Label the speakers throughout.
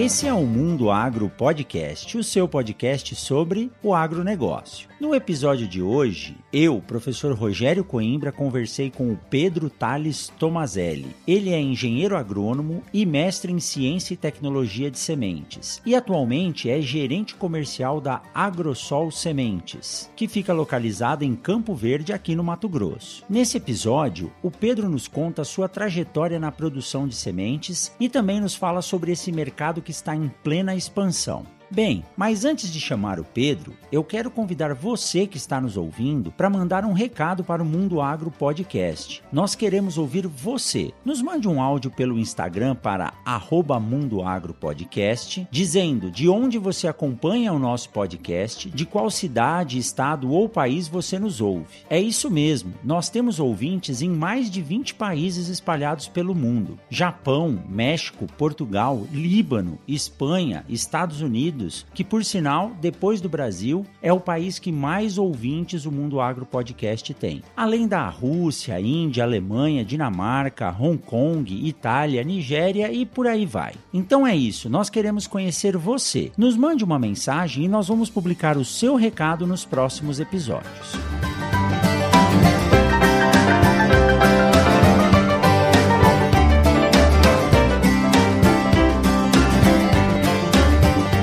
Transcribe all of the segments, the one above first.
Speaker 1: Esse é o Mundo Agro Podcast, o seu podcast sobre o agronegócio. No episódio de hoje, eu, professor Rogério Coimbra, conversei com o Pedro Tales Tomazelli. Ele é engenheiro agrônomo e mestre em ciência e tecnologia de sementes. E atualmente é gerente comercial da Agrosol Sementes, que fica localizada em Campo Verde, aqui no Mato Grosso. Nesse episódio, o Pedro nos conta sua trajetória na produção de sementes e também nos fala sobre esse mercado que está em plena expansão. Bem, mas antes de chamar o Pedro, eu quero convidar você que está nos ouvindo para mandar um recado para o Mundo Agro Podcast. Nós queremos ouvir você. Nos mande um áudio pelo Instagram para @mundoagropodcast, dizendo de onde você acompanha o nosso podcast, de qual cidade, estado ou país você nos ouve. É isso mesmo. Nós temos ouvintes em mais de 20 países espalhados pelo mundo: Japão, México, Portugal, Líbano, Espanha, Estados Unidos Unidos, que por sinal, depois do Brasil, é o país que mais ouvintes o Mundo Agro Podcast tem. Além da Rússia, Índia, Alemanha, Dinamarca, Hong Kong, Itália, Nigéria e por aí vai. Então é isso, nós queremos conhecer você. Nos mande uma mensagem e nós vamos publicar o seu recado nos próximos episódios.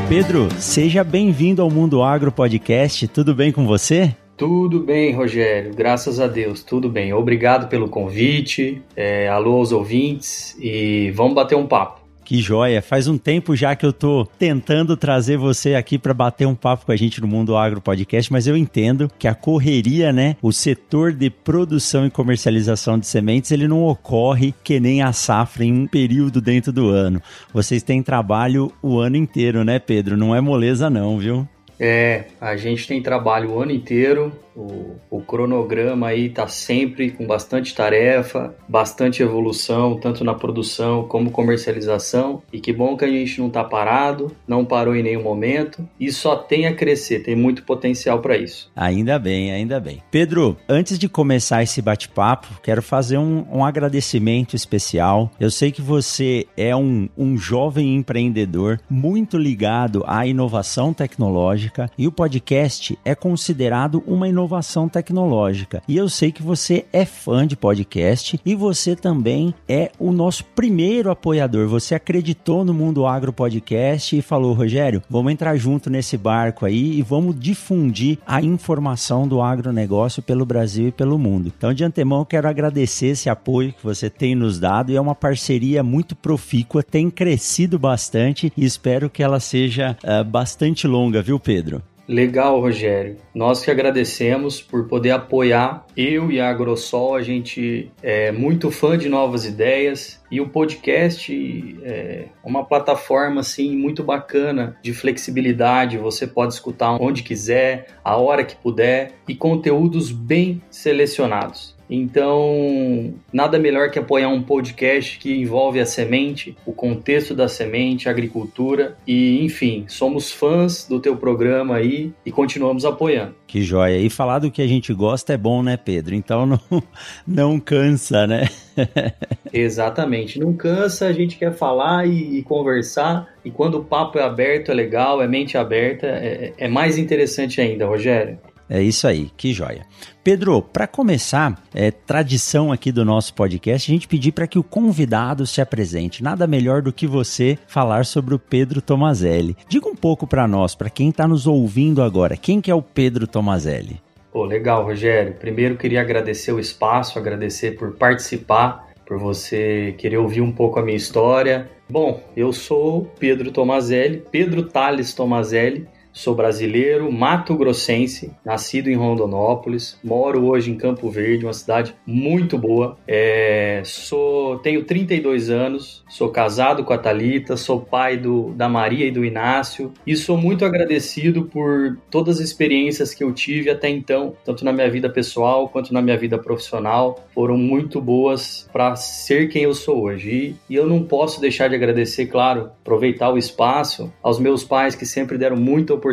Speaker 1: Pedro, seja bem-vindo ao Mundo Agro Podcast. Tudo bem com você?
Speaker 2: Tudo bem, Rogério. Graças a Deus, tudo bem. Obrigado pelo convite. É, alô aos ouvintes e vamos bater um papo.
Speaker 1: Que joia! Faz um tempo já que eu tô tentando trazer você aqui para bater um papo com a gente no Mundo Agro Podcast, mas eu entendo que a correria, né, o setor de produção e comercialização de sementes, ele não ocorre que nem a safra em um período dentro do ano. Vocês têm trabalho o ano inteiro, né, Pedro? Não é moleza não, viu?
Speaker 2: É, a gente tem trabalho o ano inteiro, o, o cronograma aí está sempre com bastante tarefa, bastante evolução, tanto na produção como comercialização. E que bom que a gente não está parado, não parou em nenhum momento e só tem a crescer, tem muito potencial para isso.
Speaker 1: Ainda bem, ainda bem. Pedro, antes de começar esse bate-papo, quero fazer um, um, agradecimento especial. Eu sei que você é um, um jovem empreendedor muito ligado à inovação tecnológica e o podcast é considerado uma inovação inovação tecnológica. E eu sei que você é fã de podcast e você também é o nosso primeiro apoiador. Você acreditou no Mundo Agro Podcast e falou, Rogério, vamos entrar junto nesse barco aí e vamos difundir a informação do agronegócio pelo Brasil e pelo mundo. Então, de antemão, quero agradecer esse apoio que você tem nos dado e é uma parceria muito profícua, tem crescido bastante e espero que ela seja uh, bastante longa, viu, Pedro?
Speaker 2: Legal, Rogério. Nós que agradecemos por poder apoiar eu e a Agrosol. A gente é muito fã de novas ideias e o podcast é uma plataforma assim muito bacana de flexibilidade. Você pode escutar onde quiser, a hora que puder e conteúdos bem selecionados. Então, nada melhor que apoiar um podcast que envolve a semente, o contexto da semente, a agricultura e, enfim, somos fãs do teu programa aí e continuamos apoiando.
Speaker 1: Que joia. E falar do que a gente gosta é bom, né, Pedro? Então não, não cansa, né?
Speaker 2: Exatamente. Não cansa, a gente quer falar e, e, conversar. E quando o papo é aberto, é legal, é mente aberta, é, é mais interessante ainda, Rogério.
Speaker 1: É isso aí, que joia. Pedro, para começar, é tradição aqui do nosso podcast, a gente pedir para que o convidado se apresente. Nada melhor do que você falar sobre o Pedro Tomazelli. Diga um pouco para nós, para quem está nos ouvindo agora, quem que é o Pedro Tomazelli?
Speaker 2: Pô, legal, Rogério. Primeiro queria agradecer o espaço, agradecer por participar, por você querer ouvir um pouco a minha história. Bom, eu sou Pedro Tomazelli, Pedro Tales Tomazelli, sou brasileiro, mato-grossense, nascido em Rondonópolis, moro hoje em Campo Verde, uma cidade muito boa. É, sou, tenho 32 anos, sou casado com a Talita, sou pai do, da Maria e do Inácio e sou muito agradecido por todas as experiências que eu tive até então, tanto na minha vida pessoal quanto na minha vida profissional, foram muito boas para ser quem eu sou hoje. E, e eu não posso deixar de agradecer, claro, aproveitar o espaço aos meus pais que sempre deram muita oportunidade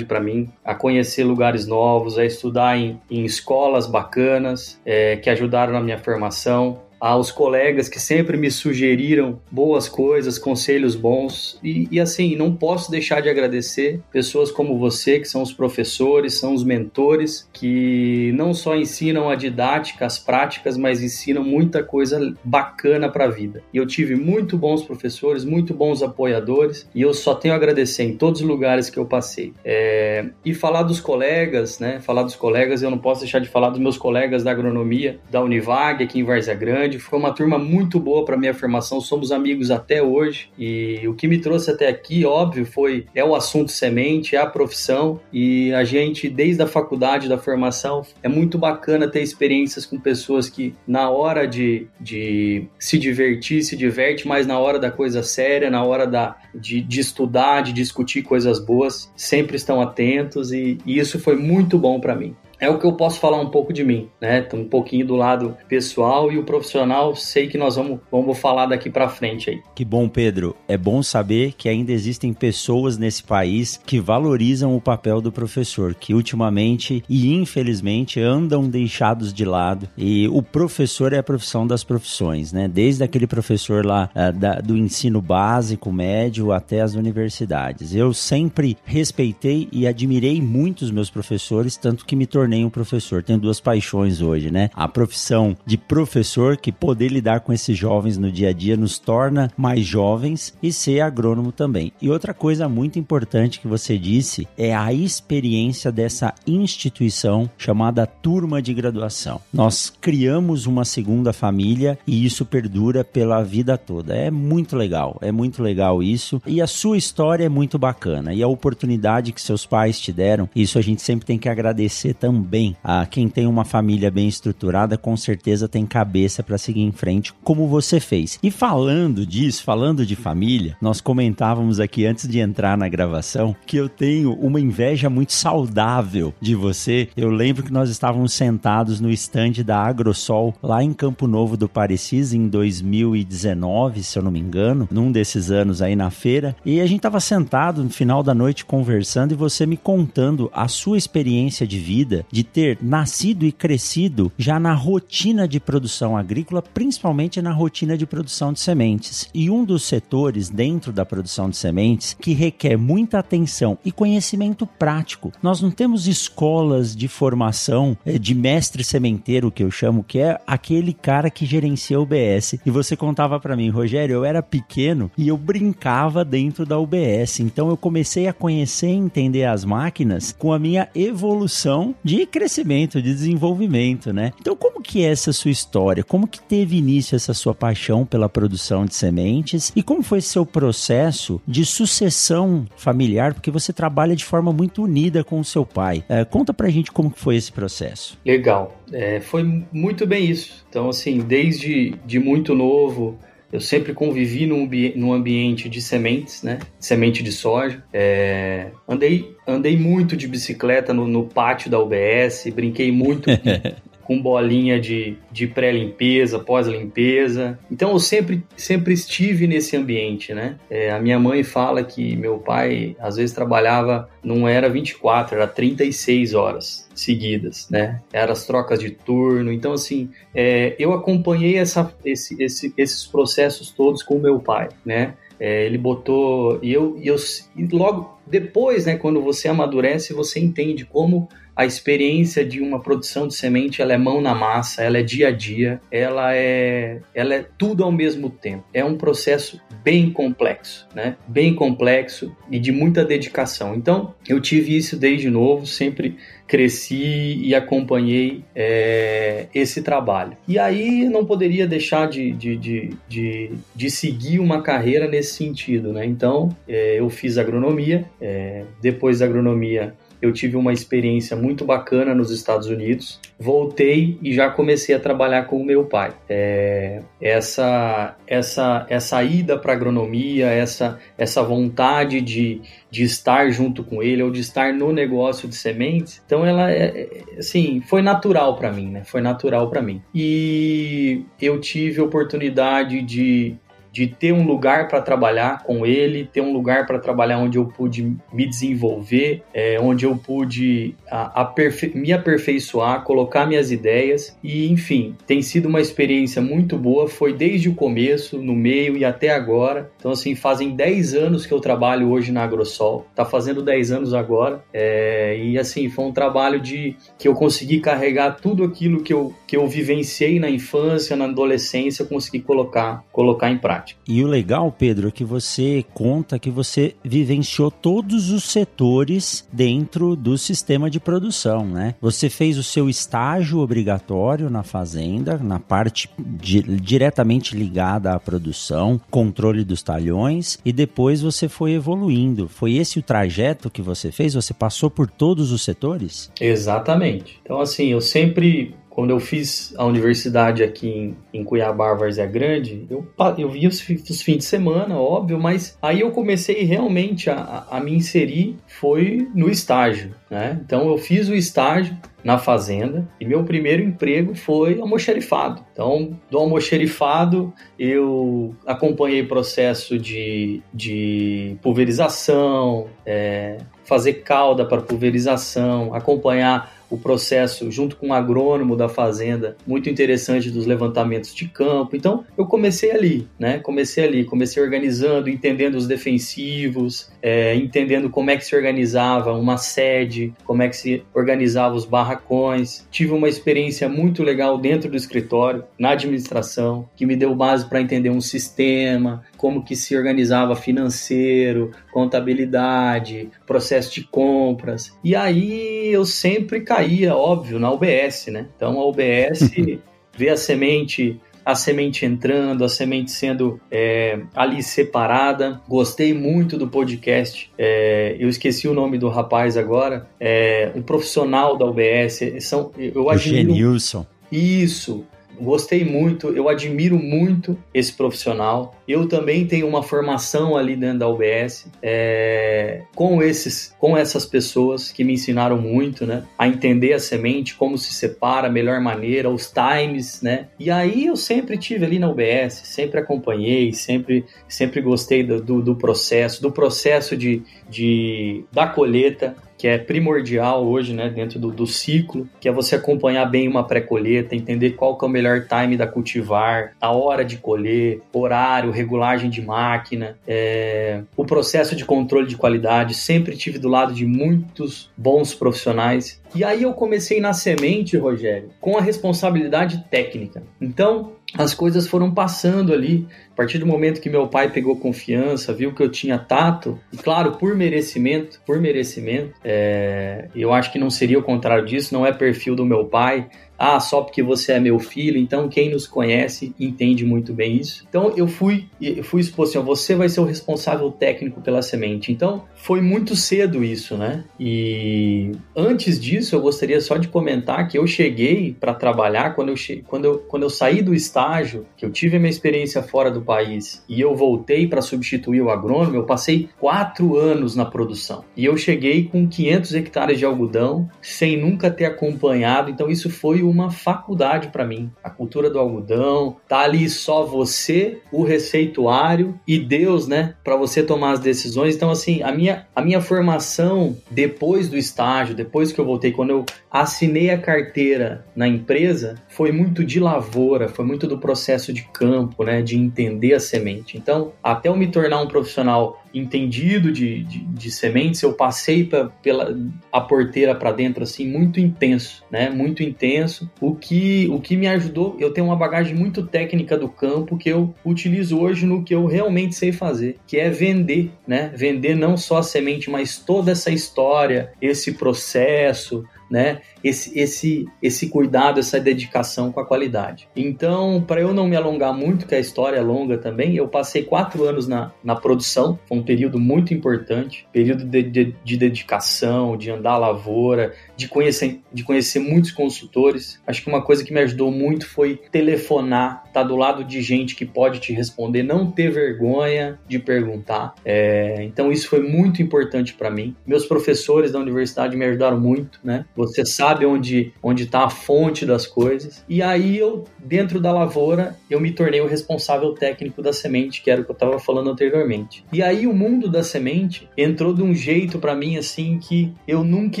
Speaker 2: para mim a conhecer lugares novos, a estudar em, em escolas bacanas, é, que ajudaram na minha formação aos colegas que sempre me sugeriram boas coisas, conselhos bons. E, e, assim, não posso deixar de agradecer pessoas como você, que são os professores, são os mentores, que não só ensinam a didática, as práticas, mas ensinam muita coisa bacana para a vida. E eu tive muito bons professores, muito bons apoiadores, e eu só tenho a agradecer em todos os lugares que eu passei. É... E falar dos colegas, né? Falar dos colegas, eu não posso deixar de falar dos meus colegas da agronomia, da Univag, aqui em Várzea Grande grande, foi uma turma muito boa para minha formação, somos amigos até hoje. E o que me trouxe até aqui, óbvio, foi é o assunto semente, é a profissão. E a gente desde a faculdade da formação é muito bacana ter experiências com pessoas que na hora de, de se divertir, se diverte, mas na hora da coisa séria, na hora da, de, de estudar, de discutir coisas boas, sempre estão atentos. E, e isso foi muito bom para mim é o que eu posso falar um pouco de mim, né? Um pouquinho do lado pessoal e o profissional, sei que nós vamos, vamos falar daqui para frente aí.
Speaker 1: Que bom, Pedro. É bom saber que ainda existem pessoas nesse país que valorizam o papel do professor, que ultimamente e infelizmente andam deixados de lado. E o professor é a profissão das profissões, né? Desde aquele professor lá uh, da, do ensino básico, médio até as universidades. Eu sempre respeitei e admirei muito os meus professores, tanto que me tornei tornei um professor. Tenho duas paixões hoje, né? A profissão de professor, que poder lidar com esses jovens no dia a dia nos torna mais jovens, e ser agrônomo também. E outra coisa muito importante que você disse é a experiência dessa instituição chamada turma de graduação. Nós criamos uma segunda família e isso perdura pela vida toda. É muito legal, é muito legal isso. E a sua história é muito bacana. E a oportunidade que seus pais te deram, isso a gente sempre tem que agradecer também também. Ah, quem tem uma família bem estruturada, com certeza tem cabeça para seguir em frente, como você fez. E falando disso, falando de família, nós comentávamos aqui antes de entrar na gravação que eu tenho uma inveja muito saudável de você. Eu lembro que nós estávamos sentados no estande da Agrosol, lá em Campo Novo do Parecis, em 2019, se eu não me engano, num desses anos aí na feira, e a gente estava sentado no final da noite conversando e você me contando a sua experiência de vida de ter nascido e crescido já na rotina de produção agrícola, principalmente na rotina de produção de sementes. E um dos setores dentro da produção de sementes que requer muita atenção e conhecimento prático. Nós não temos escolas de formação eh, de mestre sementeiro, que eu chamo, que é aquele cara que gerencia o UBS. E você contava para mim, Rogério, eu era pequeno e eu brincava dentro da UBS. Então eu comecei a conhecer e entender as máquinas com a minha evolução de de crescimento, de desenvolvimento, né? Então, como que é essa sua história? Como que teve início essa sua paixão pela produção de sementes? E como foi seu processo de sucessão familiar? Porque você trabalha de forma muito unida com o seu pai. É, conta pra gente como foi esse processo.
Speaker 2: Legal. É, foi muito bem isso. Então, assim, desde de muito novo, eu sempre convivi num, num ambiente de sementes, né? Semente de soja. É, andei, andei muito de bicicleta no, no pátio da UBS, brinquei muito com bolinha de, de pré-limpeza, pós-limpeza. Então eu sempre, sempre estive nesse ambiente, né? É, a minha mãe fala que meu pai às vezes trabalhava, não era 24, era 36 horas seguidas, né? Eram as trocas de turno. Então, assim, é, eu acompanhei essa, esse, esse, esses processos todos com meu pai, né? É, ele botou e eu, e eu e logo depois, né, quando você amadurece, você entende como a experiência de uma produção de semente, ela é mão na massa, ela é dia a dia, ela é, ela é tudo ao mesmo tempo. É um processo bem complexo, né? Bem complexo e de muita dedicação. Então, eu tive isso desde novo, sempre cresci e acompanhei é, esse trabalho. E aí não poderia deixar de, de, de, de, de seguir uma carreira nesse sentido, né? Então é, eu fiz agronomia, é, depois da agronomia eu tive uma experiência muito bacana nos Estados Unidos. Voltei e já comecei a trabalhar com o meu pai. É, essa, essa, essa ida para agronomia, essa, essa vontade de, de estar junto com ele ou de estar no negócio de sementes, então ela é, é assim, foi natural para mim, né? Foi natural para mim. E eu tive oportunidade de de ter um lugar para trabalhar com ele, ter um lugar para trabalhar onde eu pude me desenvolver, é, onde eu pude a, me aperfeiçoar, colocar minhas ideias e, enfim, tem sido uma experiência muito boa. Foi desde o começo, no meio e até agora. Então, assim, fazem 10 anos que eu trabalho hoje na Agrosol, tá fazendo 10 anos agora, é, e assim, foi um trabalho de que eu consegui carregar tudo aquilo que eu, que eu vivenciei na infância, na adolescência, consegui colocar, colocar em prática prática.
Speaker 1: E o legal, Pedro, é que você conta que você vivenciou todos os setores dentro do sistema de produção, né? Você fez o seu estágio obrigatório na fazenda, na parte di diretamente ligada à produção, controle dos talhões, e depois você foi evoluindo. Foi esse o trajeto que você fez? Você passou por todos os setores?
Speaker 2: Exatamente. Então, assim, eu sempre quando eu fiz a universidade aqui em, em Cuiabá, Várzea Grande, eu, eu via os, os, fins de semana, óbvio, mas aí eu comecei realmente a, a me inserir, foi no estágio, né? Então eu fiz o estágio na fazenda e meu primeiro emprego foi almoxerifado. Então, do almoxerifado, eu acompanhei processo de, de pulverização, é, fazer calda para pulverização, acompanhar o processo junto com o agrônomo da fazenda, muito interessante dos levantamentos de campo. Então, eu comecei ali, né? Comecei ali, comecei organizando, entendendo os defensivos, é, entendendo como é que se organizava uma sede, como é que se organizava os barracões. Tive uma experiência muito legal dentro do escritório, na administração, que me deu base para entender um sistema, como que se organizava financeiro, contabilidade, processo de compras. E aí eu sempre caía, óbvio, na UBS, né? Então a UBS vê a semente a semente entrando, a semente sendo é, ali separada. Gostei muito do podcast. É, eu esqueci o nome do rapaz agora. É, um profissional da UBS. São, eu admiro.
Speaker 1: Genilson.
Speaker 2: Isso gostei muito, eu admiro muito esse profissional. Eu também tenho uma formação ali dentro da UBS é, com esses, com essas pessoas que me ensinaram muito, né, a entender a semente, como se separa, a melhor maneira, os times, né. E aí eu sempre tive ali na UBS, sempre acompanhei, sempre, sempre gostei do, do, do processo, do processo de, de da colheita, que é primordial hoje, né, dentro do, do ciclo, que é você acompanhar bem uma pré-colheita, entender qual que é o melhor time da cultivar, a hora de colher, horário, regulagem de máquina, é, o processo de controle de qualidade. Sempre tive do lado de muitos bons profissionais. E aí eu comecei na semente, Rogério, com a responsabilidade técnica. Então, as coisas foram passando ali. A partir do momento que meu pai pegou confiança, viu que eu tinha tato, e claro, por merecimento, por merecimento, é, eu acho que não seria o contrário disso, não é perfil do meu pai, ah, só porque você é meu filho, então quem nos conhece entende muito bem isso. Então eu fui, eu fui exposto assim, você vai ser o responsável técnico pela semente. Então foi muito cedo isso, né? E antes disso eu gostaria só de comentar que eu cheguei para trabalhar quando eu, che... quando, eu, quando eu saí do estágio, que eu tive a minha experiência fora do país e eu voltei para substituir o agrônomo, eu passei quatro anos na produção. E eu cheguei com 500 hectares de algodão sem nunca ter acompanhado, então isso foi uma faculdade para mim. A cultura do algodão, tá ali só você, o receituário e Deus, né, para você tomar as decisões. Então assim, a minha a minha formação depois do estágio, depois que eu voltei, quando eu assinei a carteira na empresa, foi muito de lavoura, foi muito do processo de campo, né, de entender a semente. Então, até eu me tornar um profissional entendido de, de, de sementes, eu passei pra, pela a porteira para dentro assim muito intenso, né? Muito intenso. O que o que me ajudou, eu tenho uma bagagem muito técnica do campo que eu utilizo hoje no que eu realmente sei fazer, que é vender, né? Vender não só a semente, mas toda essa história, esse processo, né? Esse, esse, esse cuidado, essa dedicação com a qualidade. Então, para eu não me alongar muito, que a história é longa também, eu passei quatro anos na, na produção, foi um período muito importante, período de, de, de dedicação, de andar à lavoura, de conhecer, de conhecer muitos consultores. Acho que uma coisa que me ajudou muito foi telefonar, estar tá do lado de gente que pode te responder, não ter vergonha de perguntar. É, então, isso foi muito importante para mim. Meus professores da universidade me ajudaram muito, né? Você sabe onde onde está a fonte das coisas. E aí eu dentro da lavoura eu me tornei o responsável técnico da semente, que era o que eu estava falando anteriormente. E aí o mundo da semente entrou de um jeito para mim assim que eu nunca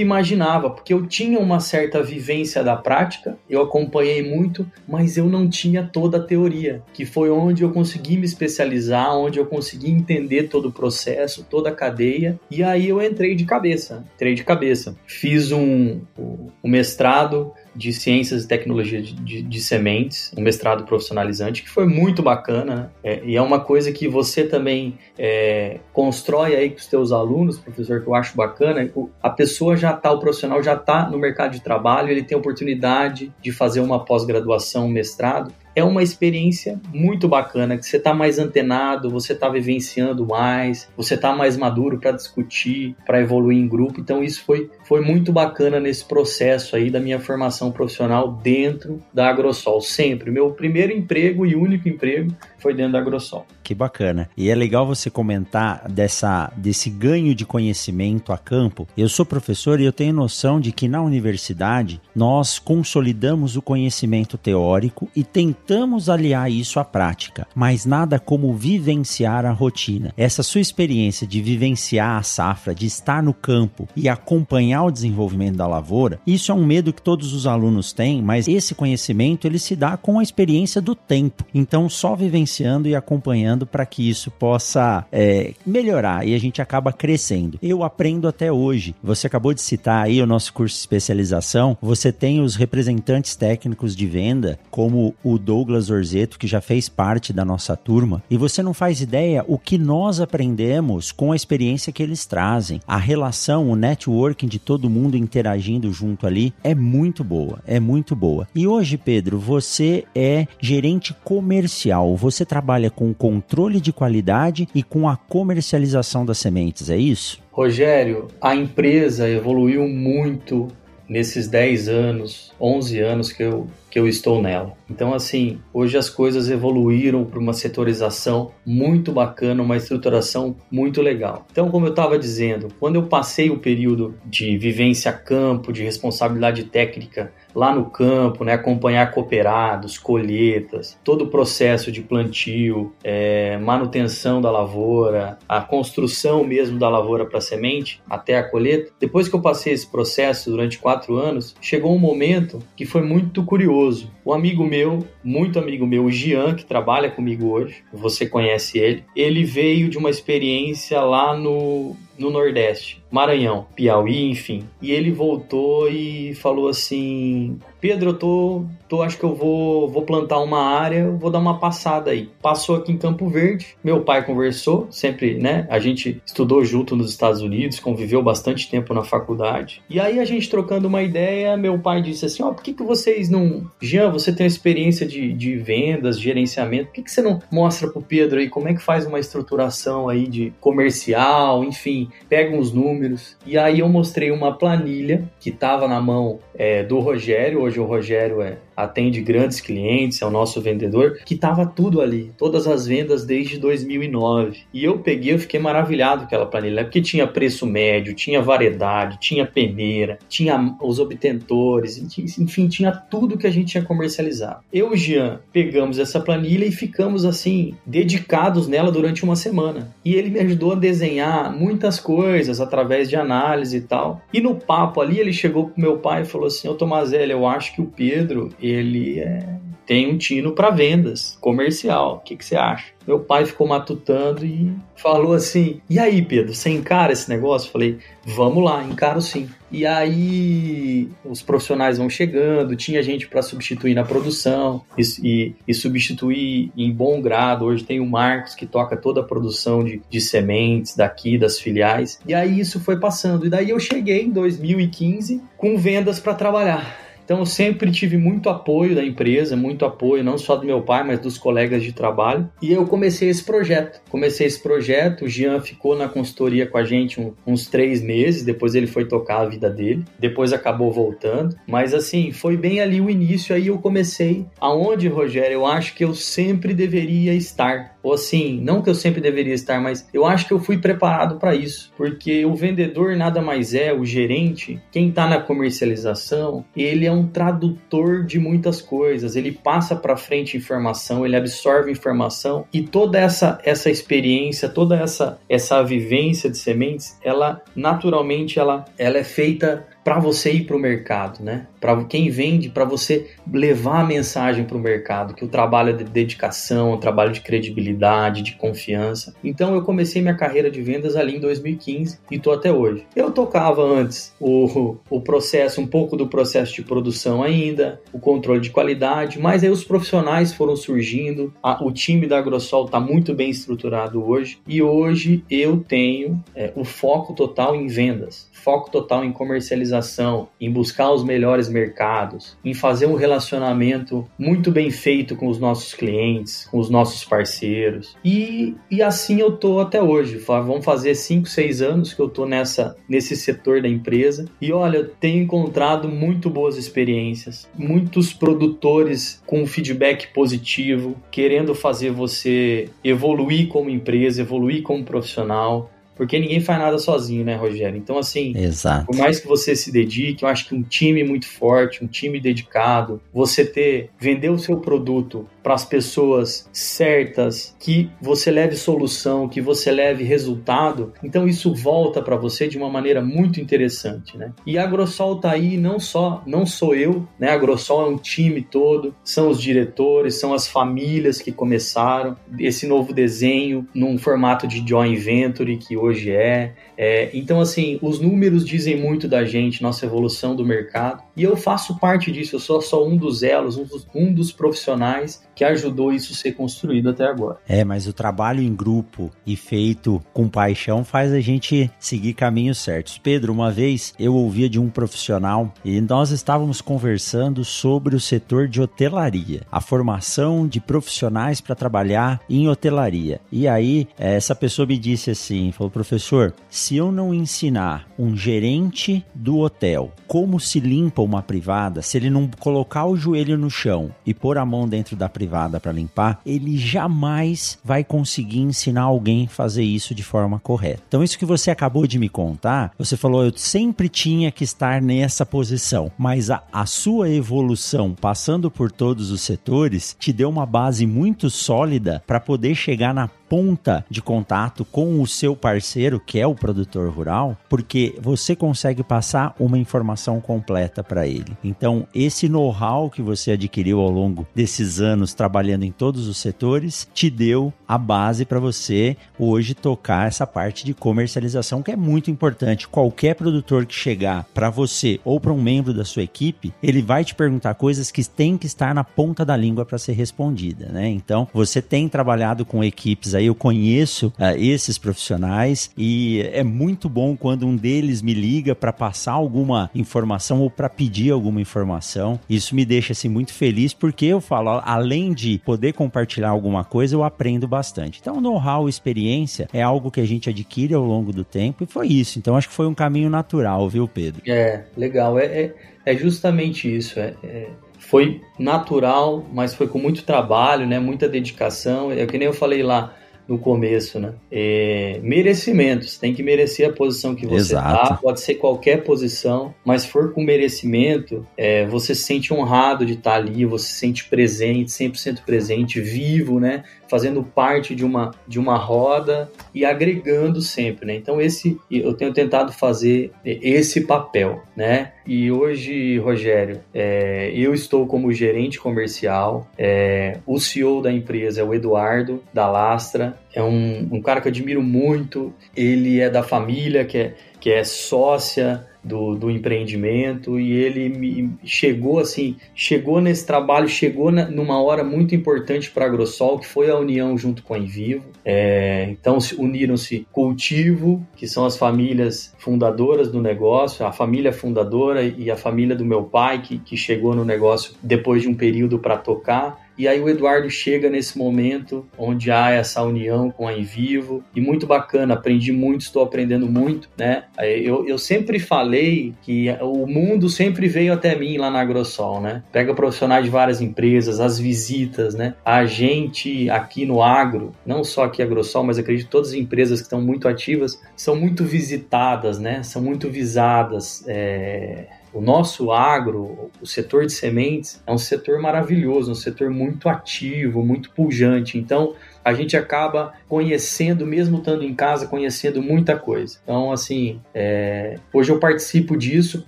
Speaker 2: imaginava, porque eu tinha uma certa vivência da prática, eu acompanhei muito, mas eu não tinha toda a teoria, que foi onde eu consegui me especializar, onde eu consegui entender todo o processo, toda a cadeia. E aí eu entrei de cabeça, entrei de cabeça. Fiz um o, mestrado de Ciências e Tecnologia de, de, de, Sementes, um mestrado profissionalizante, que foi muito bacana, né? é, e é uma coisa que você também é, constrói aí com os teus alunos, professor, que eu acho bacana, a pessoa já está, o profissional já está no mercado de trabalho, ele tem oportunidade de fazer uma pós-graduação, um mestrado, é uma experiência muito bacana, que você está mais antenado, você está vivenciando mais, você está mais maduro para discutir, para evoluir em grupo. Então isso foi, foi muito bacana nesse processo aí da minha formação profissional dentro da Agrosol. Sempre. Meu primeiro emprego e único emprego foi dentro da Agrosol.
Speaker 1: Que bacana. E é legal você comentar dessa, desse ganho de conhecimento a campo. Eu sou professor e eu tenho noção de que na universidade nós consolidamos o conhecimento teórico e tentamos aliar isso à prática, mas nada como vivenciar a rotina. Essa sua experiência de vivenciar a safra, de estar no campo e acompanhar o desenvolvimento da lavoura, isso é um medo que todos os alunos têm, mas esse conhecimento ele se dá com a experiência do tempo. Então, só vivenciando e acompanhando para que isso possa é, melhorar e a gente acaba crescendo. Eu aprendo até hoje. Você acabou de citar aí o nosso curso de especialização. Você tem os representantes técnicos de venda, como o Douglas Orzeto, que já fez parte da nossa turma, e você não faz ideia o que nós aprendemos com a experiência que eles trazem. A relação, o networking de todo mundo interagindo junto ali é muito boa, é muito boa. E hoje, Pedro, você é gerente comercial, você trabalha com controle de qualidade e com a comercialização das sementes, é isso?
Speaker 2: Rogério, a empresa evoluiu muito nesses 10 anos, 11 anos que eu, que eu estou nela. Então, assim, hoje as coisas evoluíram para uma setorização muito bacana, uma estruturação muito legal. Então, como eu estava dizendo, quando eu passei o período de vivência a campo, de responsabilidade técnica lá no campo, né, acompanhar cooperados, colheitas, todo o processo de plantio, é, manutenção da lavoura, a construção mesmo da lavoura para semente até a colheita. Depois que eu passei esse processo durante quatro anos, chegou um momento que foi muito curioso. Um amigo meu, muito amigo meu, o Gian, que trabalha comigo hoje, você conhece ele, ele veio de uma experiência lá no, no Nordeste, Maranhão, Piauí, enfim. E ele voltou e falou assim: Pedro, eu tô, tô acho que eu vou, vou plantar uma área, vou dar uma passada aí. Passou aqui em Campo Verde, meu pai conversou, sempre, né? A gente estudou junto nos Estados Unidos, conviveu bastante tempo na faculdade. E aí a gente trocando uma ideia, meu pai disse assim: Ó, oh, por que, que vocês não. Jean, você tem experiência de, de vendas, gerenciamento, por que, que você não mostra pro Pedro aí como é que faz uma estruturação aí de comercial, enfim, pega uns números. E aí eu mostrei uma planilha que tava na mão é, do Rogério, hoje o Rogério é atende grandes clientes, é o nosso vendedor, que tava tudo ali, todas as vendas desde 2009. E eu peguei, eu fiquei maravilhado com aquela planilha, porque tinha preço médio, tinha variedade, tinha peneira, tinha os obtentores, enfim, tinha tudo que a gente tinha comercializado. Eu e o Jean pegamos essa planilha e ficamos assim, dedicados nela durante uma semana. E ele me ajudou a desenhar muitas coisas através de análise e tal. E no papo ali, ele chegou pro meu pai e falou assim: Ô Tomazelli, eu acho que o Pedro, ele é, tem um tino para vendas comercial. O que, que você acha? Meu pai ficou matutando e falou assim: E aí, Pedro, você encara esse negócio? Falei: Vamos lá, encaro sim. E aí os profissionais vão chegando, tinha gente para substituir na produção e, e, e, substituir em bom grado. Hoje tem o Marcos que toca toda a produção de, de sementes daqui, das filiais. E aí isso foi passando. E daí eu cheguei em 2015 com vendas para trabalhar. Então eu sempre tive muito apoio da empresa, muito apoio não só do meu pai, mas dos colegas de trabalho. E eu comecei esse projeto. Comecei esse projeto, o Jean ficou na consultoria com a gente uns três meses, depois ele foi tocar a vida dele, depois acabou voltando. Mas assim, foi bem ali o início, aí eu comecei. Aonde, Rogério, eu acho que eu sempre deveria estar. Ou assim, não que eu sempre deveria estar, mas eu acho que eu fui preparado para isso. Porque o vendedor nada mais é, o gerente, quem está na comercialização, ele é um tradutor de muitas coisas. Ele passa para frente informação, ele absorve informação e toda essa essa experiência, toda essa essa vivência de sementes, ela naturalmente ela ela é feita para você ir para o mercado, né? Para quem vende, para você levar a mensagem para o mercado, que o trabalho é de dedicação, o trabalho de credibilidade, de confiança. Então eu comecei minha carreira de vendas ali em 2015 e tô até hoje. Eu tocava antes o, o processo, um pouco do processo de produção ainda, o controle de qualidade, mas aí os profissionais foram surgindo, a, o time da Agrosol está muito bem estruturado hoje e hoje eu tenho é, o foco total em vendas, foco total em comercialização organização, em buscar os melhores mercados, em fazer um relacionamento muito bem feito com os nossos clientes, com os nossos parceiros. E, e assim eu tô até hoje. Vão fazer 5, 6 anos que eu tô nessa, nesse setor da empresa. E olha, eu tenho encontrado muito boas experiências, muitos produtores com feedback positivo, querendo fazer você evoluir como empresa, evoluir como profissional. Porque ninguém faz nada sozinho, né, Rogério? Então, assim,
Speaker 1: Exato.
Speaker 2: por mais que você se dedique, eu acho que um time muito forte, um time dedicado, você ter, vender o seu produto para as pessoas certas, que você leve solução, que você leve resultado, então isso volta para você de uma maneira muito interessante, né? E a Agrosol tá aí não só, não sou eu, né? A Agrosol é um time todo, são os diretores, são as famílias que começaram esse novo desenho num formato de joint venture que hoje é, é, então, assim, os números dizem muito da gente, nossa evolução do mercado, e eu faço parte disso, eu sou só um dos elos, um dos, um dos profissionais que ajudou isso ser construído até agora.
Speaker 1: É, mas o trabalho em grupo e feito com paixão faz a gente seguir caminhos certos. Pedro, uma vez eu ouvia de um profissional e nós estávamos conversando sobre o setor de hotelaria, a formação de profissionais para trabalhar em hotelaria. E aí, essa pessoa me disse assim: falou, professor, se eu não ensinar um gerente do hotel como se limpa uma privada, se ele não colocar o joelho no chão e pôr a mão dentro da privada para limpar, ele jamais vai conseguir ensinar alguém a fazer isso de forma correta. Então, isso que você acabou de me contar, você falou, eu sempre tinha que estar nessa posição, mas a, a sua evolução passando por todos os setores te deu uma base muito sólida para poder chegar na ponta de contato com o seu parceiro, que é o produtor rural, porque você consegue passar uma informação completa para ele. Então, esse know-how que você adquiriu ao longo desses anos trabalhando em todos os setores te deu a base para você hoje tocar essa parte de comercialização que é muito importante. Qualquer produtor que chegar para você ou para um membro da sua equipe, ele vai te perguntar coisas que têm que estar na ponta da língua para ser respondida, né? Então, você tem trabalhado com equipes aí eu conheço uh, esses profissionais e é muito bom quando um deles me liga para passar alguma informação ou para pedir alguma informação. Isso me deixa assim muito feliz porque eu falo, além de poder compartilhar alguma coisa, eu aprendo bastante. Então, know-how, experiência é algo que a gente adquire ao longo do tempo e foi isso. Então, acho que foi um caminho natural, viu, Pedro?
Speaker 2: É, legal. É, é, é justamente isso. É, é foi natural, mas foi com muito trabalho, né? Muita dedicação. É que nem eu falei lá no começo, né? É, merecimentos, tem que merecer a posição que você
Speaker 1: Exato.
Speaker 2: tá, pode ser qualquer posição, mas for com merecimento, é, você se sente honrado de estar tá ali, você se sente presente, 100% presente, vivo, né? fazendo parte de uma, de uma roda e agregando sempre, né? Então esse eu tenho tentado fazer esse papel, né? E hoje, Rogério, é, eu estou como gerente comercial, é, o CEO da empresa é o Eduardo da Lastra, é um, um cara que eu admiro muito, ele é da família, que é, que é sócia do, do empreendimento. E ele me chegou assim, chegou nesse trabalho, chegou na, numa hora muito importante para a Agrosol, que foi a união junto com a Envivo. É, então uniram-se Cultivo, que são as famílias fundadoras do negócio, a família fundadora e a família do meu pai, que, que chegou no negócio depois de um período para tocar e aí o Eduardo chega nesse momento onde há essa união com a Envivo e muito bacana, aprendi muito, estou aprendendo muito, né? Eu, eu sempre falei que o mundo sempre veio até mim lá na Agrosol, né? Pega profissionais de várias empresas, as visitas, né? A gente aqui no agro, não só aqui a Agrosol, mas acredito todas as empresas que estão muito ativas, são muito visitadas, né? São muito visadas. É o nosso agro, o setor de sementes, é um setor maravilhoso, um setor muito ativo, muito pujante. Então, a gente acaba conhecendo, mesmo estando em casa, conhecendo muita coisa. Então, assim, é... hoje eu participo disso,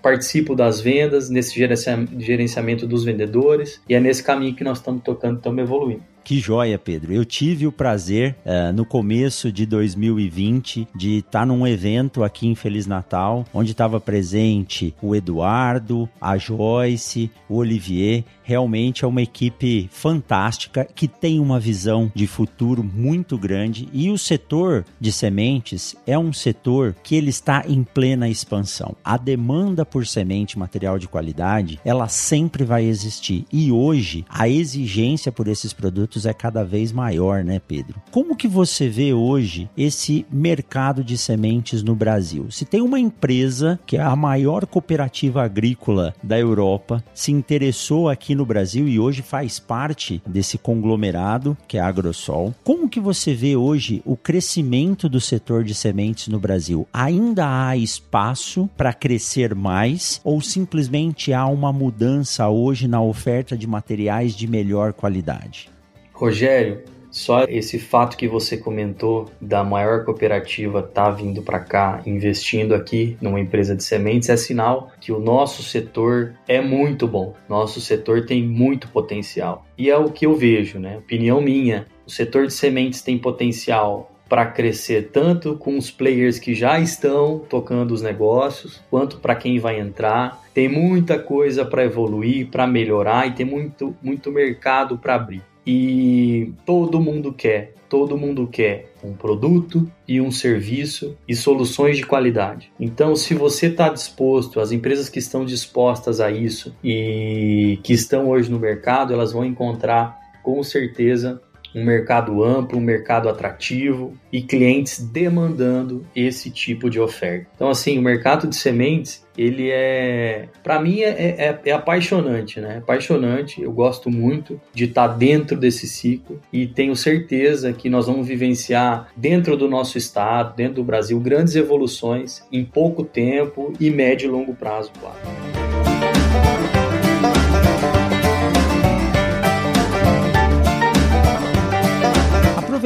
Speaker 2: participo das vendas, nesse gerenciamento dos vendedores, e é nesse caminho que nós estamos tocando, estamos evoluindo.
Speaker 1: Que joia, Pedro. Eu tive o prazer, uh, no começo de 2020, de estar tá num evento aqui em Feliz Natal, onde estava presente o Eduardo, a Joyce, o Olivier. Realmente é uma equipe fantástica que tem uma visão de futuro muito grande e o setor de sementes é um setor que ele está em plena expansão. A demanda por semente material de qualidade, ela sempre vai existir e hoje a exigência por esses produtos é cada vez maior, né, Pedro? Como que você vê hoje esse mercado de sementes no Brasil? Se tem uma empresa que é a maior cooperativa agrícola da Europa, se interessou aqui no Brasil e hoje faz parte desse conglomerado que é a Agrosol, como que você vê hoje o crescimento do setor de sementes no Brasil? Ainda há espaço para crescer mais ou simplesmente há uma mudança hoje na oferta de materiais de melhor qualidade?
Speaker 2: Rogério, só esse fato que você comentou da maior cooperativa tá vindo para cá, investindo aqui numa empresa de sementes, é sinal que o nosso setor é muito bom. Nosso setor tem muito potencial. E é o que eu vejo, né? Opinião minha. O setor de sementes tem potencial para crescer tanto com os players que já estão tocando os negócios, quanto para quem vai entrar. Tem muita coisa para evoluir, para melhorar e tem muito, muito mercado para abrir. E todo mundo quer, todo mundo quer um produto e um serviço e soluções de qualidade. Então, se você está disposto, as empresas que estão dispostas a isso e que estão hoje no mercado, elas vão encontrar com certeza um mercado amplo, um mercado atrativo e clientes demandando esse tipo de oferta. Então, assim, o mercado de sementes, ele é, para mim, é, é, é, apaixonante, né? Apaixonante. Eu gosto muito de estar dentro desse ciclo e tenho certeza que nós vamos vivenciar dentro do nosso estado, dentro do Brasil, grandes evoluções em pouco tempo e médio e longo prazo, claro.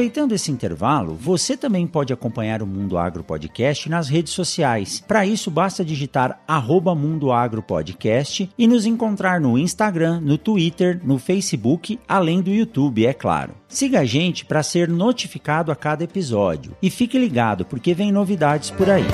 Speaker 1: Aproveitando esse intervalo, você também pode acompanhar o Mundo Agro Podcast nas redes sociais. Para isso, basta digitar arroba Mundo Agro Podcast e nos encontrar no Instagram, no Twitter, no Facebook, além do YouTube, é claro. Siga a gente para ser notificado a cada episódio. E fique ligado, porque vem novidades por aí.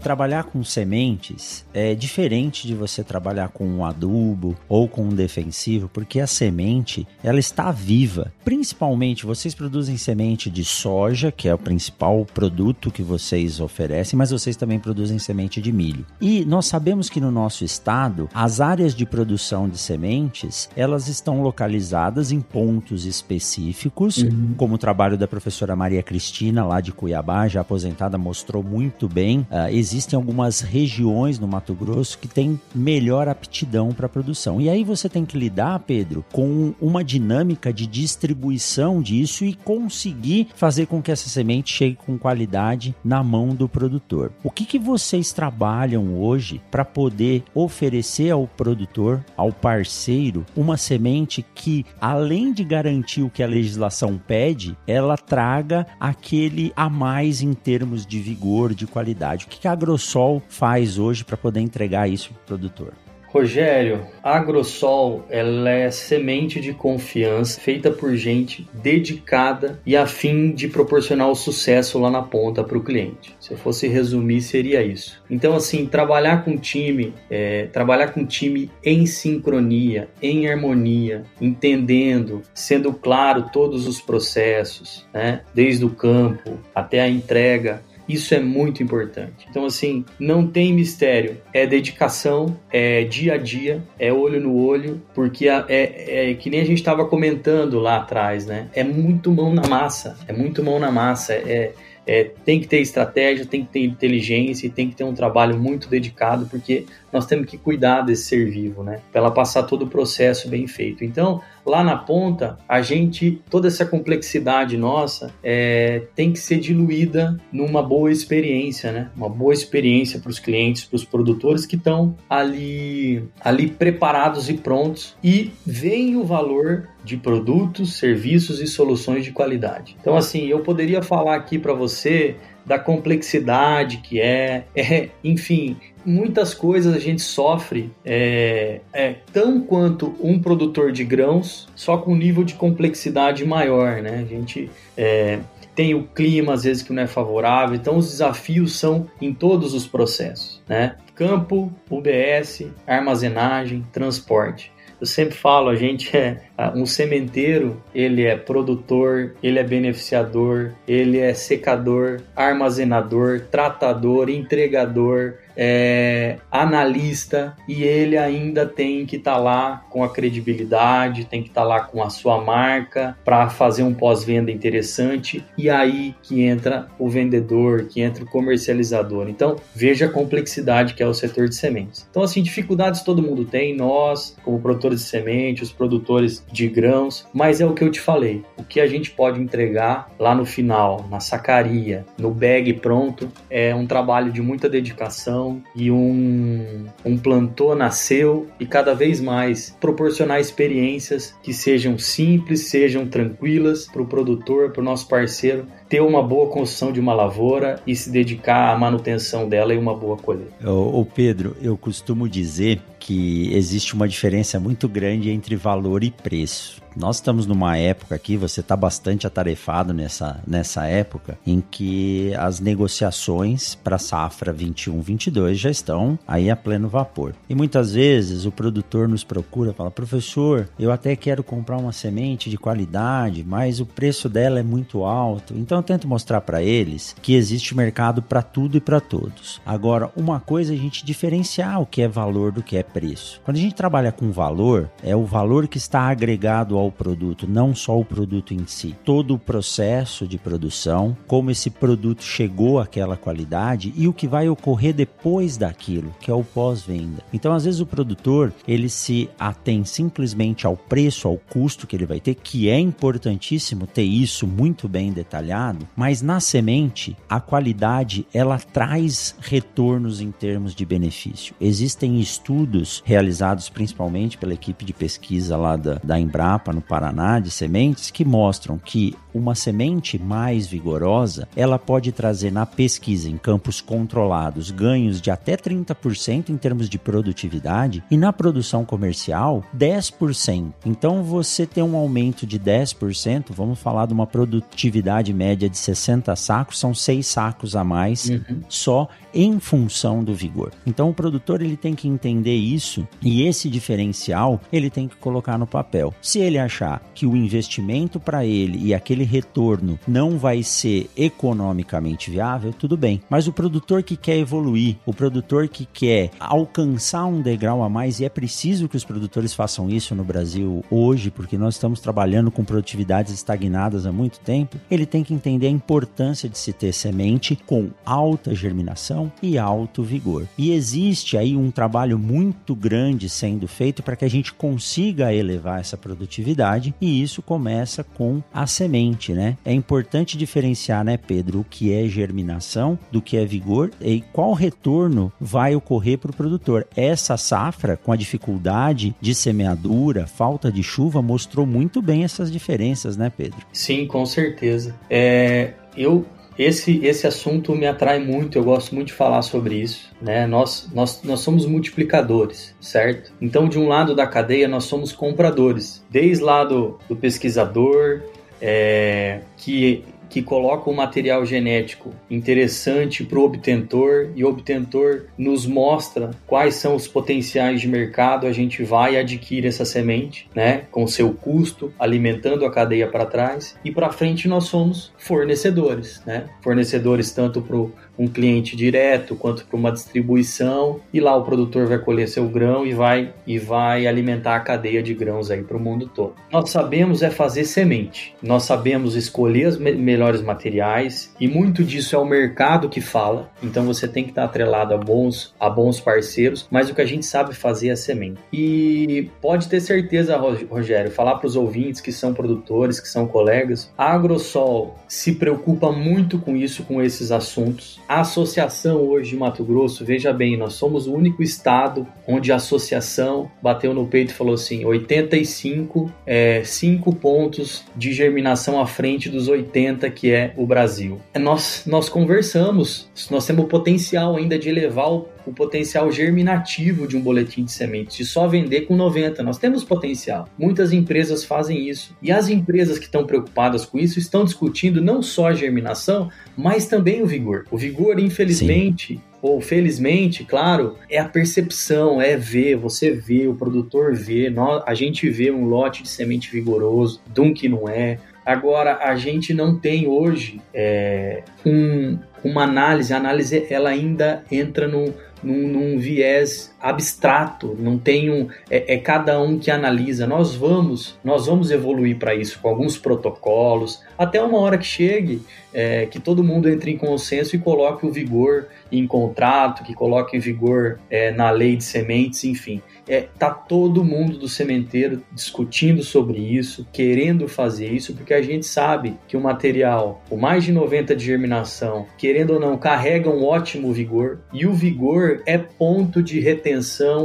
Speaker 1: Trabalhar com sementes é diferente de você trabalhar com um adubo ou com um defensivo, porque a semente ela está viva. Principalmente vocês produzem semente de soja, que é o principal produto que vocês oferecem, mas vocês também produzem semente de milho. E nós sabemos que no nosso estado as áreas de produção de sementes elas estão localizadas em pontos específicos, uhum. como o trabalho da professora Maria Cristina lá de Cuiabá, já aposentada, mostrou muito bem uh, existem algumas regiões no Mato Grosso que têm melhor aptidão para produção. E aí você tem que lidar, Pedro, com uma dinâmica de distribuição disso e conseguir fazer com que essa semente chegue com qualidade na mão do produtor. O que, que vocês trabalham hoje para poder oferecer ao produtor, ao parceiro, uma semente que, além de garantir o que a legislação pede, ela traga aquele a mais em termos de vigor, de qualidade? O que, que a Agrosol faz hoje para poder entregar isso para o produtor?
Speaker 2: Rogério, a Agrosol ela é semente de confiança feita por gente dedicada e a fim de proporcionar o sucesso lá na ponta para o cliente. Se eu fosse resumir, seria isso. Então, assim, trabalhar com time, é, trabalhar com time em sincronia, em harmonia, entendendo, sendo claro todos os processos, né? desde o campo até a entrega, isso é muito importante. Então, assim, não tem mistério. É dedicação, é dia a dia, é olho no olho, porque é, é, é que nem a gente estava comentando lá atrás, né? É muito mão na massa. É muito mão na massa. É, é, tem que ter estratégia, tem que ter inteligência e tem que ter um trabalho muito dedicado, porque nós temos que cuidar desse ser vivo, né? Para ela passar todo o processo bem feito. Então, lá na ponta, a gente, toda essa complexidade nossa é, tem que ser diluída numa boa experiência, né? Uma boa experiência para os clientes, para os produtores que estão ali, ali preparados e prontos e veem o valor de produtos, serviços e soluções de qualidade. Então, assim, eu poderia falar aqui para você da complexidade que é, é, enfim, muitas coisas a gente sofre é, é, tão quanto um produtor de grãos, só com um nível de complexidade maior, né? A gente é, tem o clima às vezes que não é favorável, então os desafios são em todos os processos, né? Campo, UBS, armazenagem, transporte. Eu sempre falo, a gente é um sementeiro, ele é produtor, ele é beneficiador, ele é secador, armazenador, tratador, entregador, é, analista e ele ainda tem que estar tá lá com a credibilidade, tem que estar tá lá com a sua marca para fazer um pós-venda interessante e aí que entra o vendedor, que entra o comercializador. Então veja a complexidade que é o setor de sementes. Então assim dificuldades todo mundo tem, nós como produtores de semente, os produtores de grãos, mas é o que eu te falei, o que a gente pode entregar lá no final, na sacaria, no bag pronto, é um trabalho de muita dedicação e um, um plantô nasceu e cada vez mais proporcionar experiências que sejam simples, sejam tranquilas para o produtor, para o nosso parceiro ter uma boa construção de uma lavoura e se dedicar à manutenção dela e uma boa colheita.
Speaker 1: Ô, Pedro, eu costumo dizer que existe uma diferença muito grande entre valor e preço. Nós estamos numa época aqui, você está bastante atarefado nessa, nessa época, em que as negociações para a safra 21-22 já estão aí a pleno vapor. E muitas vezes o produtor nos procura fala: professor, eu até quero comprar uma semente de qualidade, mas o preço dela é muito alto. Então eu tento mostrar para eles que existe mercado para tudo e para todos. Agora, uma coisa é a gente diferenciar o que é valor do que é preço. Quando a gente trabalha com valor, é o valor que está agregado ao produto, não só o produto em si. Todo o processo de produção, como esse produto chegou àquela qualidade e o que vai ocorrer depois daquilo, que é o pós-venda. Então, às vezes o produtor, ele se atém simplesmente ao preço, ao custo que ele vai ter, que é importantíssimo ter isso muito bem detalhado mas na semente a qualidade ela traz retornos em termos de benefício. Existem estudos realizados principalmente pela equipe de pesquisa lá da, da Embrapa no Paraná de sementes que mostram que uma semente mais vigorosa ela pode trazer na pesquisa em campos controlados ganhos de até 30% em termos de produtividade e na produção comercial 10%. Então você tem um aumento de 10%, vamos falar de uma produtividade média de 60 sacos, são 6 sacos a mais uhum. só em função do vigor. Então o produtor ele tem que entender isso e esse diferencial ele tem que colocar no papel. Se ele achar que o investimento para ele e aquele retorno não vai ser economicamente viável, tudo bem. Mas o produtor que quer evoluir, o produtor que quer alcançar um degrau a mais, e é preciso que os produtores façam isso no Brasil hoje, porque nós estamos trabalhando com produtividades estagnadas há muito tempo, ele tem que entender a importância de se ter semente com alta germinação e alto vigor. E existe aí um trabalho muito grande sendo feito para que a gente consiga elevar essa produtividade e isso começa com a semente, né? É importante diferenciar, né, Pedro, o que é germinação do que é vigor e qual retorno vai ocorrer para o produtor. Essa safra, com a dificuldade de semeadura, falta de chuva, mostrou muito bem essas diferenças, né, Pedro?
Speaker 2: Sim, com certeza. É, eu esse, esse assunto me atrai muito, eu gosto muito de falar sobre isso. Né? Nós, nós, nós somos multiplicadores, certo? Então, de um lado da cadeia, nós somos compradores. Desde lá do, do pesquisador, é, que que coloca um material genético interessante para o obtentor e o obtentor nos mostra quais são os potenciais de mercado, a gente vai adquire essa semente, né, com seu custo, alimentando a cadeia para trás. E para frente nós somos fornecedores, né, fornecedores tanto para um cliente direto quanto para uma distribuição. E lá o produtor vai colher seu grão e vai e vai alimentar a cadeia de grãos aí para o mundo todo. Nós sabemos é fazer semente, nós sabemos escolher os me melhores materiais e muito disso é o mercado que fala. Então você tem que estar atrelado a bons a bons parceiros, mas o que a gente sabe fazer é semente. E pode ter certeza, Rogério, falar para os ouvintes que são produtores, que são colegas, a Agrosol se preocupa muito com isso, com esses assuntos. A associação hoje de Mato Grosso, veja bem, nós somos o único estado onde a associação bateu no peito e falou assim: 85, é, 5 pontos de germinação à frente dos 80 que é o Brasil. É, nós, nós conversamos, nós temos o potencial ainda de elevar o o potencial germinativo de um boletim de sementes, de só vender com 90. Nós temos potencial. Muitas empresas fazem isso. E as empresas que estão preocupadas com isso estão discutindo não só a germinação, mas também o vigor. O vigor, infelizmente, Sim ou felizmente, claro, é a percepção, é ver, você vê, o produtor vê, nós, a gente vê um lote de semente vigoroso, de um que não é. Agora, a gente não tem hoje é, um, uma análise, a análise ela ainda entra no, num, num viés abstrato, não tem um é, é, cada um que analisa. Nós vamos nós vamos evoluir para isso com alguns protocolos até uma hora que chegue é, que todo mundo entre em consenso e coloque o vigor em contrato, que coloque em vigor é, na lei de sementes, enfim é, tá todo mundo do sementeiro discutindo sobre isso, querendo fazer isso, porque a gente sabe que o material, com mais de 90 de germinação, querendo ou não, carrega um ótimo vigor, e o vigor é ponto de retenção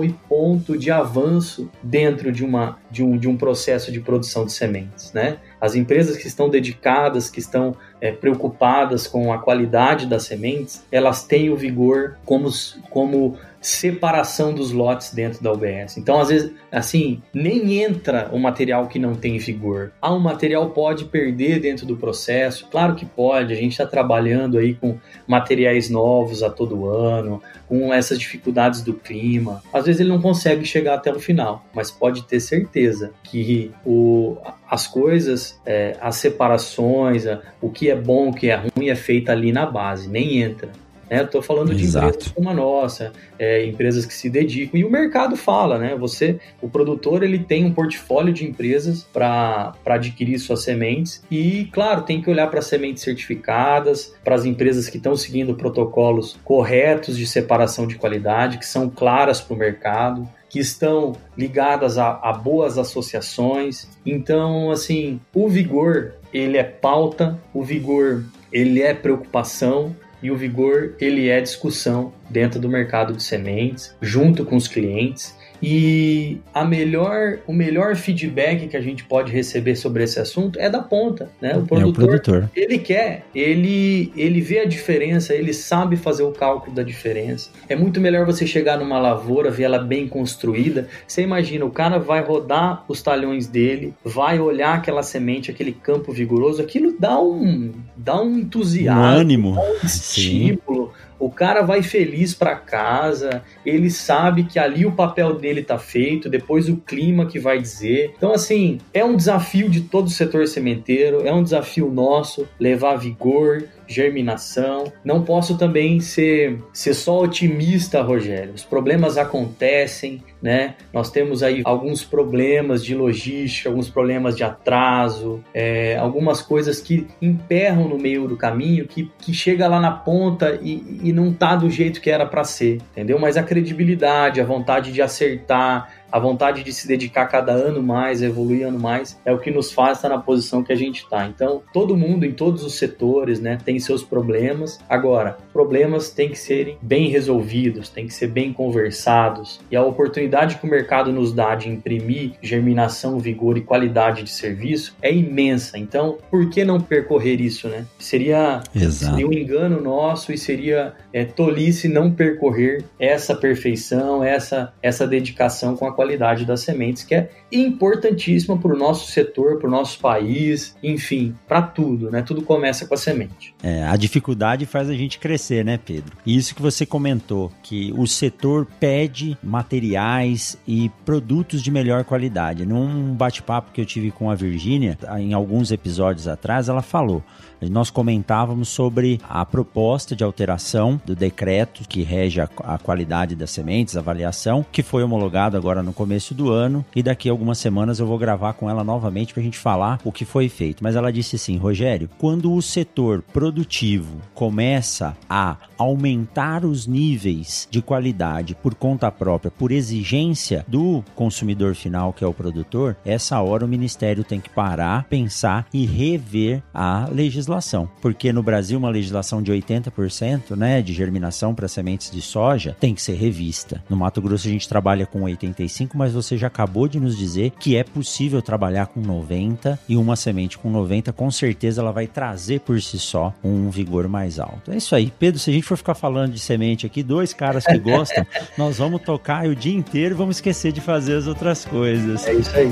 Speaker 2: e ponto de avanço dentro de, uma, de, um, de um processo de produção de sementes, né? As empresas que estão dedicadas, que estão é, preocupadas com a qualidade das sementes, elas têm o vigor como, como separação dos lotes dentro da UBS. Então, às vezes, assim, nem entra o material que não tem vigor. Ah, um material pode perder dentro do processo? Claro que pode. A gente está trabalhando aí com materiais novos a todo ano, com essas dificuldades do clima. Às vezes ele não consegue chegar até o final, mas pode ter certeza que o, as coisas, é, as separações, o que é bom, o que é ruim é feito ali na base, nem entra. Né? Estou falando de empresas como a nossa, é, empresas que se dedicam. E o mercado fala, né? Você, o produtor, ele tem um portfólio de empresas para adquirir suas sementes. E, claro, tem que olhar para sementes certificadas, para as empresas que estão seguindo protocolos corretos de separação de qualidade, que são claras para o mercado que estão ligadas a, a, boas associações. Então, assim, o vigor ele é pauta, o vigor ele é preocupação e o vigor ele é discussão dentro do mercado de sementes, junto com os clientes. E a melhor, o melhor feedback que a gente pode receber sobre esse assunto é da ponta, né? O produtor, é o produtor. ele quer, ele, ele vê a diferença, ele sabe fazer o cálculo da diferença. É muito melhor você chegar numa lavoura, ver ela bem construída. Você imagina, o cara vai rodar os talhões dele, vai olhar aquela semente, aquele campo vigoroso, aquilo dá um, dá um entusiasmo,
Speaker 1: um ânimo,
Speaker 2: dá um estímulo. Sim o cara vai feliz para casa, ele sabe que ali o papel dele tá feito, depois o clima que vai dizer. Então, assim, é um desafio de todo o setor sementeiro, é um desafio nosso levar vigor, germinação. Não posso também ser, ser só otimista, Rogério. Os problemas acontecem, né? Nós temos aí alguns problemas de logística, alguns problemas de atraso, é, algumas coisas que emperram no meio do caminho, que, que chega lá na ponta e, e não tá do jeito que era para ser, entendeu? Mas a credibilidade, a vontade de acertar, a vontade de se dedicar cada ano mais, evoluir ano mais, é o que nos faz estar na posição que a gente está. Então, todo mundo em todos os setores, né, tem seus problemas. Agora, problemas têm que serem bem resolvidos, têm que ser bem conversados. E a oportunidade que o mercado nos dá de imprimir germinação, vigor e qualidade de serviço é imensa. Então, por que não percorrer isso, né? Seria, seria um engano nosso e seria é, tolice não percorrer essa perfeição, essa, essa dedicação com a qualidade das sementes, que é importantíssima para o nosso setor, para o nosso país, enfim, para tudo, né? Tudo começa com a semente.
Speaker 1: É, a dificuldade faz a gente crescer, né, Pedro? E isso que você comentou, que o setor pede materiais e produtos de melhor qualidade. Num bate-papo que eu tive com a Virgínia, em alguns episódios atrás, ela falou nós comentávamos sobre a proposta de alteração do decreto que rege a, a, qualidade das sementes, avaliação, que foi homologado agora no começo do ano e daqui a algumas semanas eu vou gravar com ela novamente para a gente falar o que foi feito. Mas ela disse assim, Rogério, quando o setor produtivo começa a aumentar os níveis de qualidade por conta própria, por exigência do consumidor final, que é o produtor, essa hora o Ministério tem que parar, pensar e rever a legislação porque no Brasil uma legislação de 80%, né, de germinação para sementes de soja tem que ser revista. No Mato Grosso a gente trabalha com 85, mas você já acabou de nos dizer que é possível trabalhar com 90 e uma semente com 90 com certeza ela vai trazer por si só um vigor mais alto. É isso aí. Pedro, se a gente for ficar falando de semente aqui, dois caras que gostam, nós vamos tocar o dia inteiro e vamos esquecer de fazer as outras coisas.
Speaker 2: É isso aí.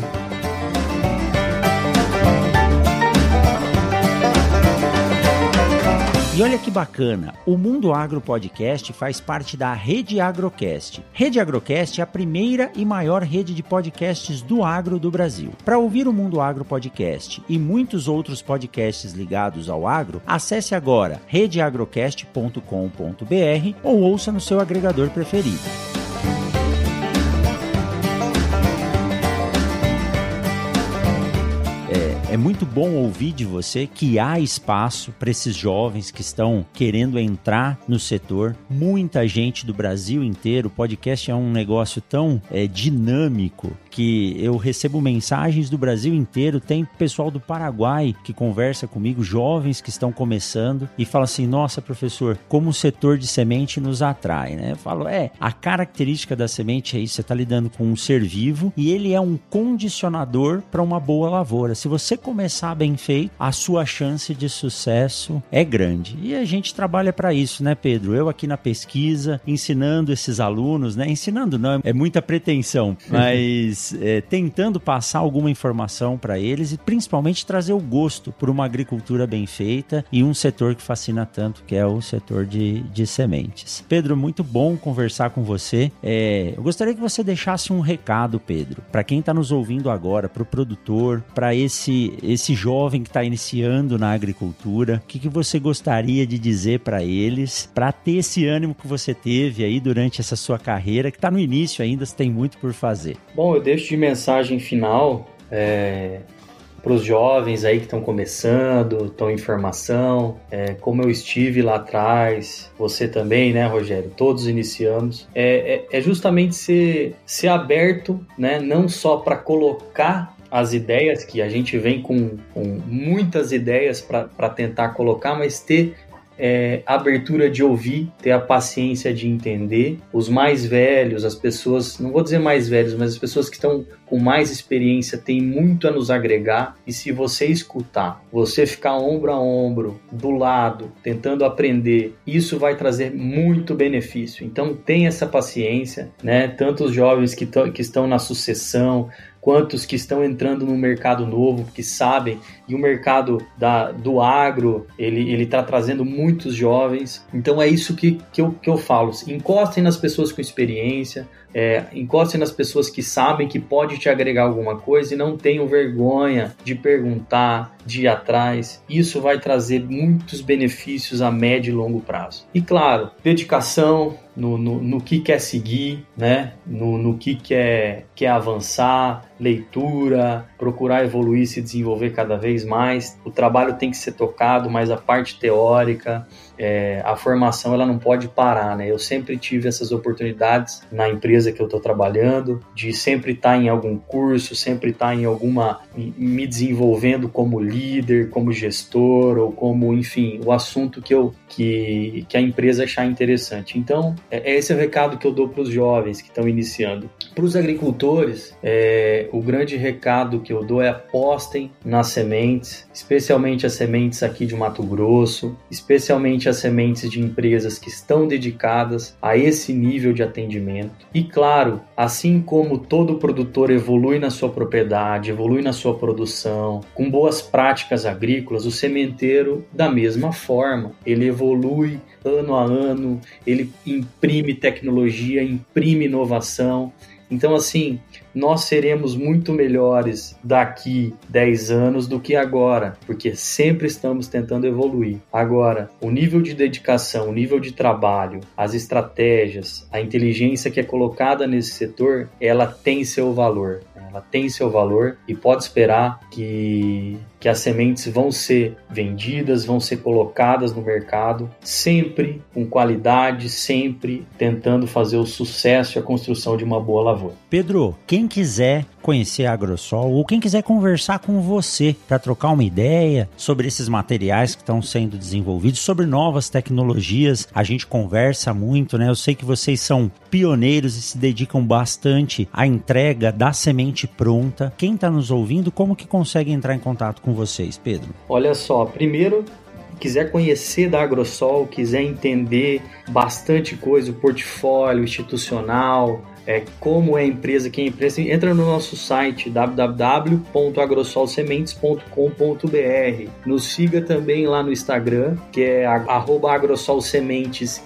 Speaker 1: E olha que bacana, o Mundo Agro Podcast faz parte da Rede Agrocast. Rede Agrocast é a primeira e maior rede de podcasts do agro do Brasil. Para ouvir o Mundo Agro Podcast e muitos outros podcasts ligados ao agro, acesse agora redeagrocast.com.br ou ouça no seu agregador preferido. É muito bom ouvir de você que há espaço para esses jovens que estão querendo entrar no setor. Muita gente do Brasil inteiro. O podcast é um negócio tão é, dinâmico que eu recebo mensagens do Brasil inteiro. Tem pessoal do Paraguai que conversa comigo, jovens que estão começando e fala assim: Nossa, professor, como o setor de semente nos atrai, né? Eu falo: É, a característica da semente é isso. Você está lidando com um ser vivo e ele é um condicionador para uma boa lavoura. Se você começar bem feito, a sua chance de sucesso é grande. E a gente trabalha para isso, né, Pedro? Eu aqui na pesquisa, ensinando esses alunos, né? Ensinando não, é muita pretensão, mas é, tentando passar alguma informação para eles e principalmente trazer o gosto por uma agricultura bem feita e um setor que fascina tanto, que é o setor de, de sementes. Pedro, muito bom conversar com você. É, eu gostaria que você deixasse um recado, Pedro, para quem está nos ouvindo agora, para o produtor, para esse esse jovem que está iniciando na agricultura, o que, que você gostaria de dizer para eles, para ter esse ânimo que você teve aí durante essa sua carreira, que está no início ainda, você tem muito por fazer?
Speaker 2: Bom, eu de mensagem final é, para os jovens aí que estão começando, estão em formação, é, como eu estive lá atrás, você também, né, Rogério? Todos iniciamos. É, é, é justamente ser, ser aberto, né, não só para colocar as ideias, que a gente vem com, com muitas ideias para tentar colocar, mas ter é, abertura de ouvir, ter a paciência de entender. Os mais velhos, as pessoas, não vou dizer mais velhos, mas as pessoas que estão com mais experiência têm muito a nos agregar. E se você escutar, você ficar ombro a ombro, do lado, tentando aprender, isso vai trazer muito benefício. Então tenha essa paciência, né? Tanto os jovens que, que estão na sucessão, quantos que estão entrando no mercado novo, que sabem, e o mercado da, do agro, ele está trazendo muitos jovens. Então é isso que, que, eu, que eu falo. Encostem nas pessoas com experiência, é, encoste nas pessoas que sabem que pode te agregar alguma coisa e não tenham vergonha de perguntar, de ir atrás. Isso vai trazer muitos benefícios a médio e longo prazo. E claro, dedicação, no, no, no, que quer seguir, né? no, no que quer, quer avançar, leitura, procurar evoluir, se desenvolver cada vez mais. O trabalho tem que ser tocado, mas a parte teórica, é, a formação ela não pode parar, né? Eu sempre tive essas oportunidades na empresa que eu estou trabalhando, de sempre estar tá em algum curso, sempre estar tá em alguma, me desenvolvendo como líder, como gestor ou como, enfim, o assunto que eu que, que a empresa achar interessante. Então, é, é esse é o recado que eu dou para os jovens que estão iniciando. Para os agricultores, é, o grande recado que eu dou é apostem nas sementes, especialmente as sementes aqui de Mato Grosso, especialmente as sementes de empresas que estão dedicadas a esse nível de atendimento. E claro, assim como todo produtor evolui na sua propriedade, evolui na sua produção, com boas práticas agrícolas, o sementeiro da mesma forma, ele evolui ano a ano, ele imprime tecnologia, imprime inovação. Então, assim, nós seremos muito melhores daqui 10 anos do que agora, porque sempre estamos tentando evoluir. Agora, o nível de dedicação, o nível de trabalho, as estratégias, a inteligência que é colocada nesse setor, ela tem seu valor. Ela tem seu valor e pode esperar que que as sementes vão ser vendidas, vão ser colocadas no mercado, sempre com qualidade, sempre tentando fazer o sucesso e a construção de uma boa lavoura.
Speaker 1: Pedro, quem quiser conhecer a Agrosol ou quem quiser conversar com você para trocar uma ideia sobre esses materiais que estão sendo desenvolvidos, sobre novas tecnologias, a gente conversa muito, né? Eu sei que vocês são pioneiros e se dedicam bastante à entrega da semente pronta. Quem está nos ouvindo, como que consegue entrar em contato com vocês, Pedro?
Speaker 2: Olha só, primeiro quiser conhecer da Agrosol, quiser entender bastante coisa, o portfólio institucional, é, como é a empresa, quem é a empresa, entra no nosso site www.agrosolsementes.com.br. Nos siga também lá no Instagram, que é agrosolsementesmt.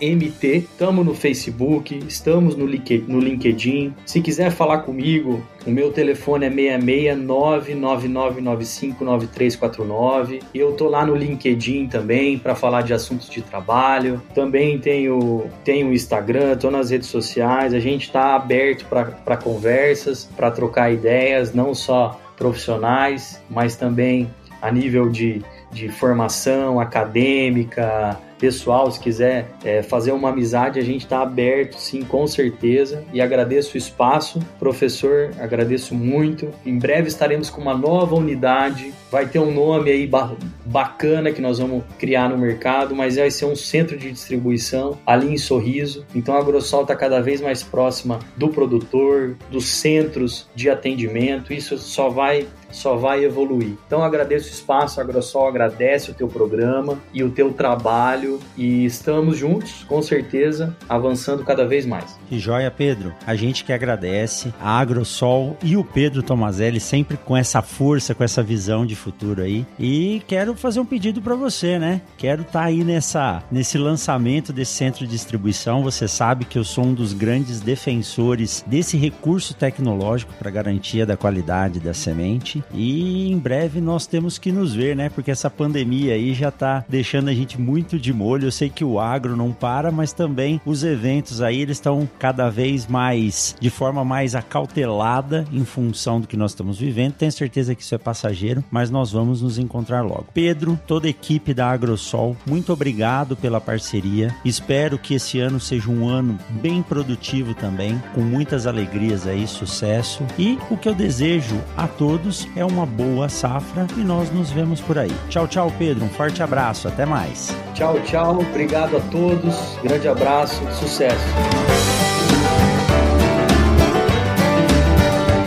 Speaker 2: Estamos no Facebook, estamos no LinkedIn. Se quiser falar comigo, o meu telefone é 66999959349. Eu tô lá no LinkedIn também para falar de assuntos de trabalho. Também tenho tenho Instagram, tô nas redes sociais. A gente está aberto para conversas, para trocar ideias, não só profissionais, mas também a nível de, de formação acadêmica, pessoal, se quiser é, fazer uma amizade, a gente está aberto, sim, com certeza. E agradeço o espaço, professor, agradeço muito. Em breve estaremos com uma nova unidade. Vai ter um nome aí ba bacana que nós vamos criar no mercado, mas vai ser um centro de distribuição ali em Sorriso. Então a Agrosol está cada vez mais próxima do produtor, dos centros de atendimento. Isso só vai só vai evoluir. Então agradeço o espaço, a Agrosol agradece o teu programa e o teu trabalho e estamos juntos, com certeza, avançando cada vez mais.
Speaker 1: Que joia, Pedro. A gente que agradece a Agrosol e o Pedro Tomazelli sempre com essa força, com essa visão de futuro aí. E quero fazer um pedido para você, né? Quero estar tá aí nessa nesse lançamento desse centro de distribuição. Você sabe que eu sou um dos grandes defensores desse recurso tecnológico para garantia da qualidade da semente. E em breve nós temos que nos ver, né? Porque essa pandemia aí já tá deixando a gente muito de molho. Eu sei que o agro não para, mas também os eventos aí eles estão cada vez mais de forma mais acautelada em função do que nós estamos vivendo. Tenho certeza que isso é passageiro, mas nós vamos nos encontrar logo. Pedro, toda a equipe da Agrosol, muito obrigado pela parceria. Espero que esse ano seja um ano bem produtivo também, com muitas alegrias aí, sucesso. E o que eu desejo a todos é uma boa safra e nós nos vemos por aí. Tchau, tchau, Pedro. Um forte abraço. Até mais.
Speaker 2: Tchau, tchau. Obrigado a todos. Grande abraço. Sucesso.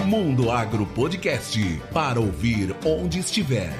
Speaker 3: Mundo Agro Podcast para ouvir onde estiver.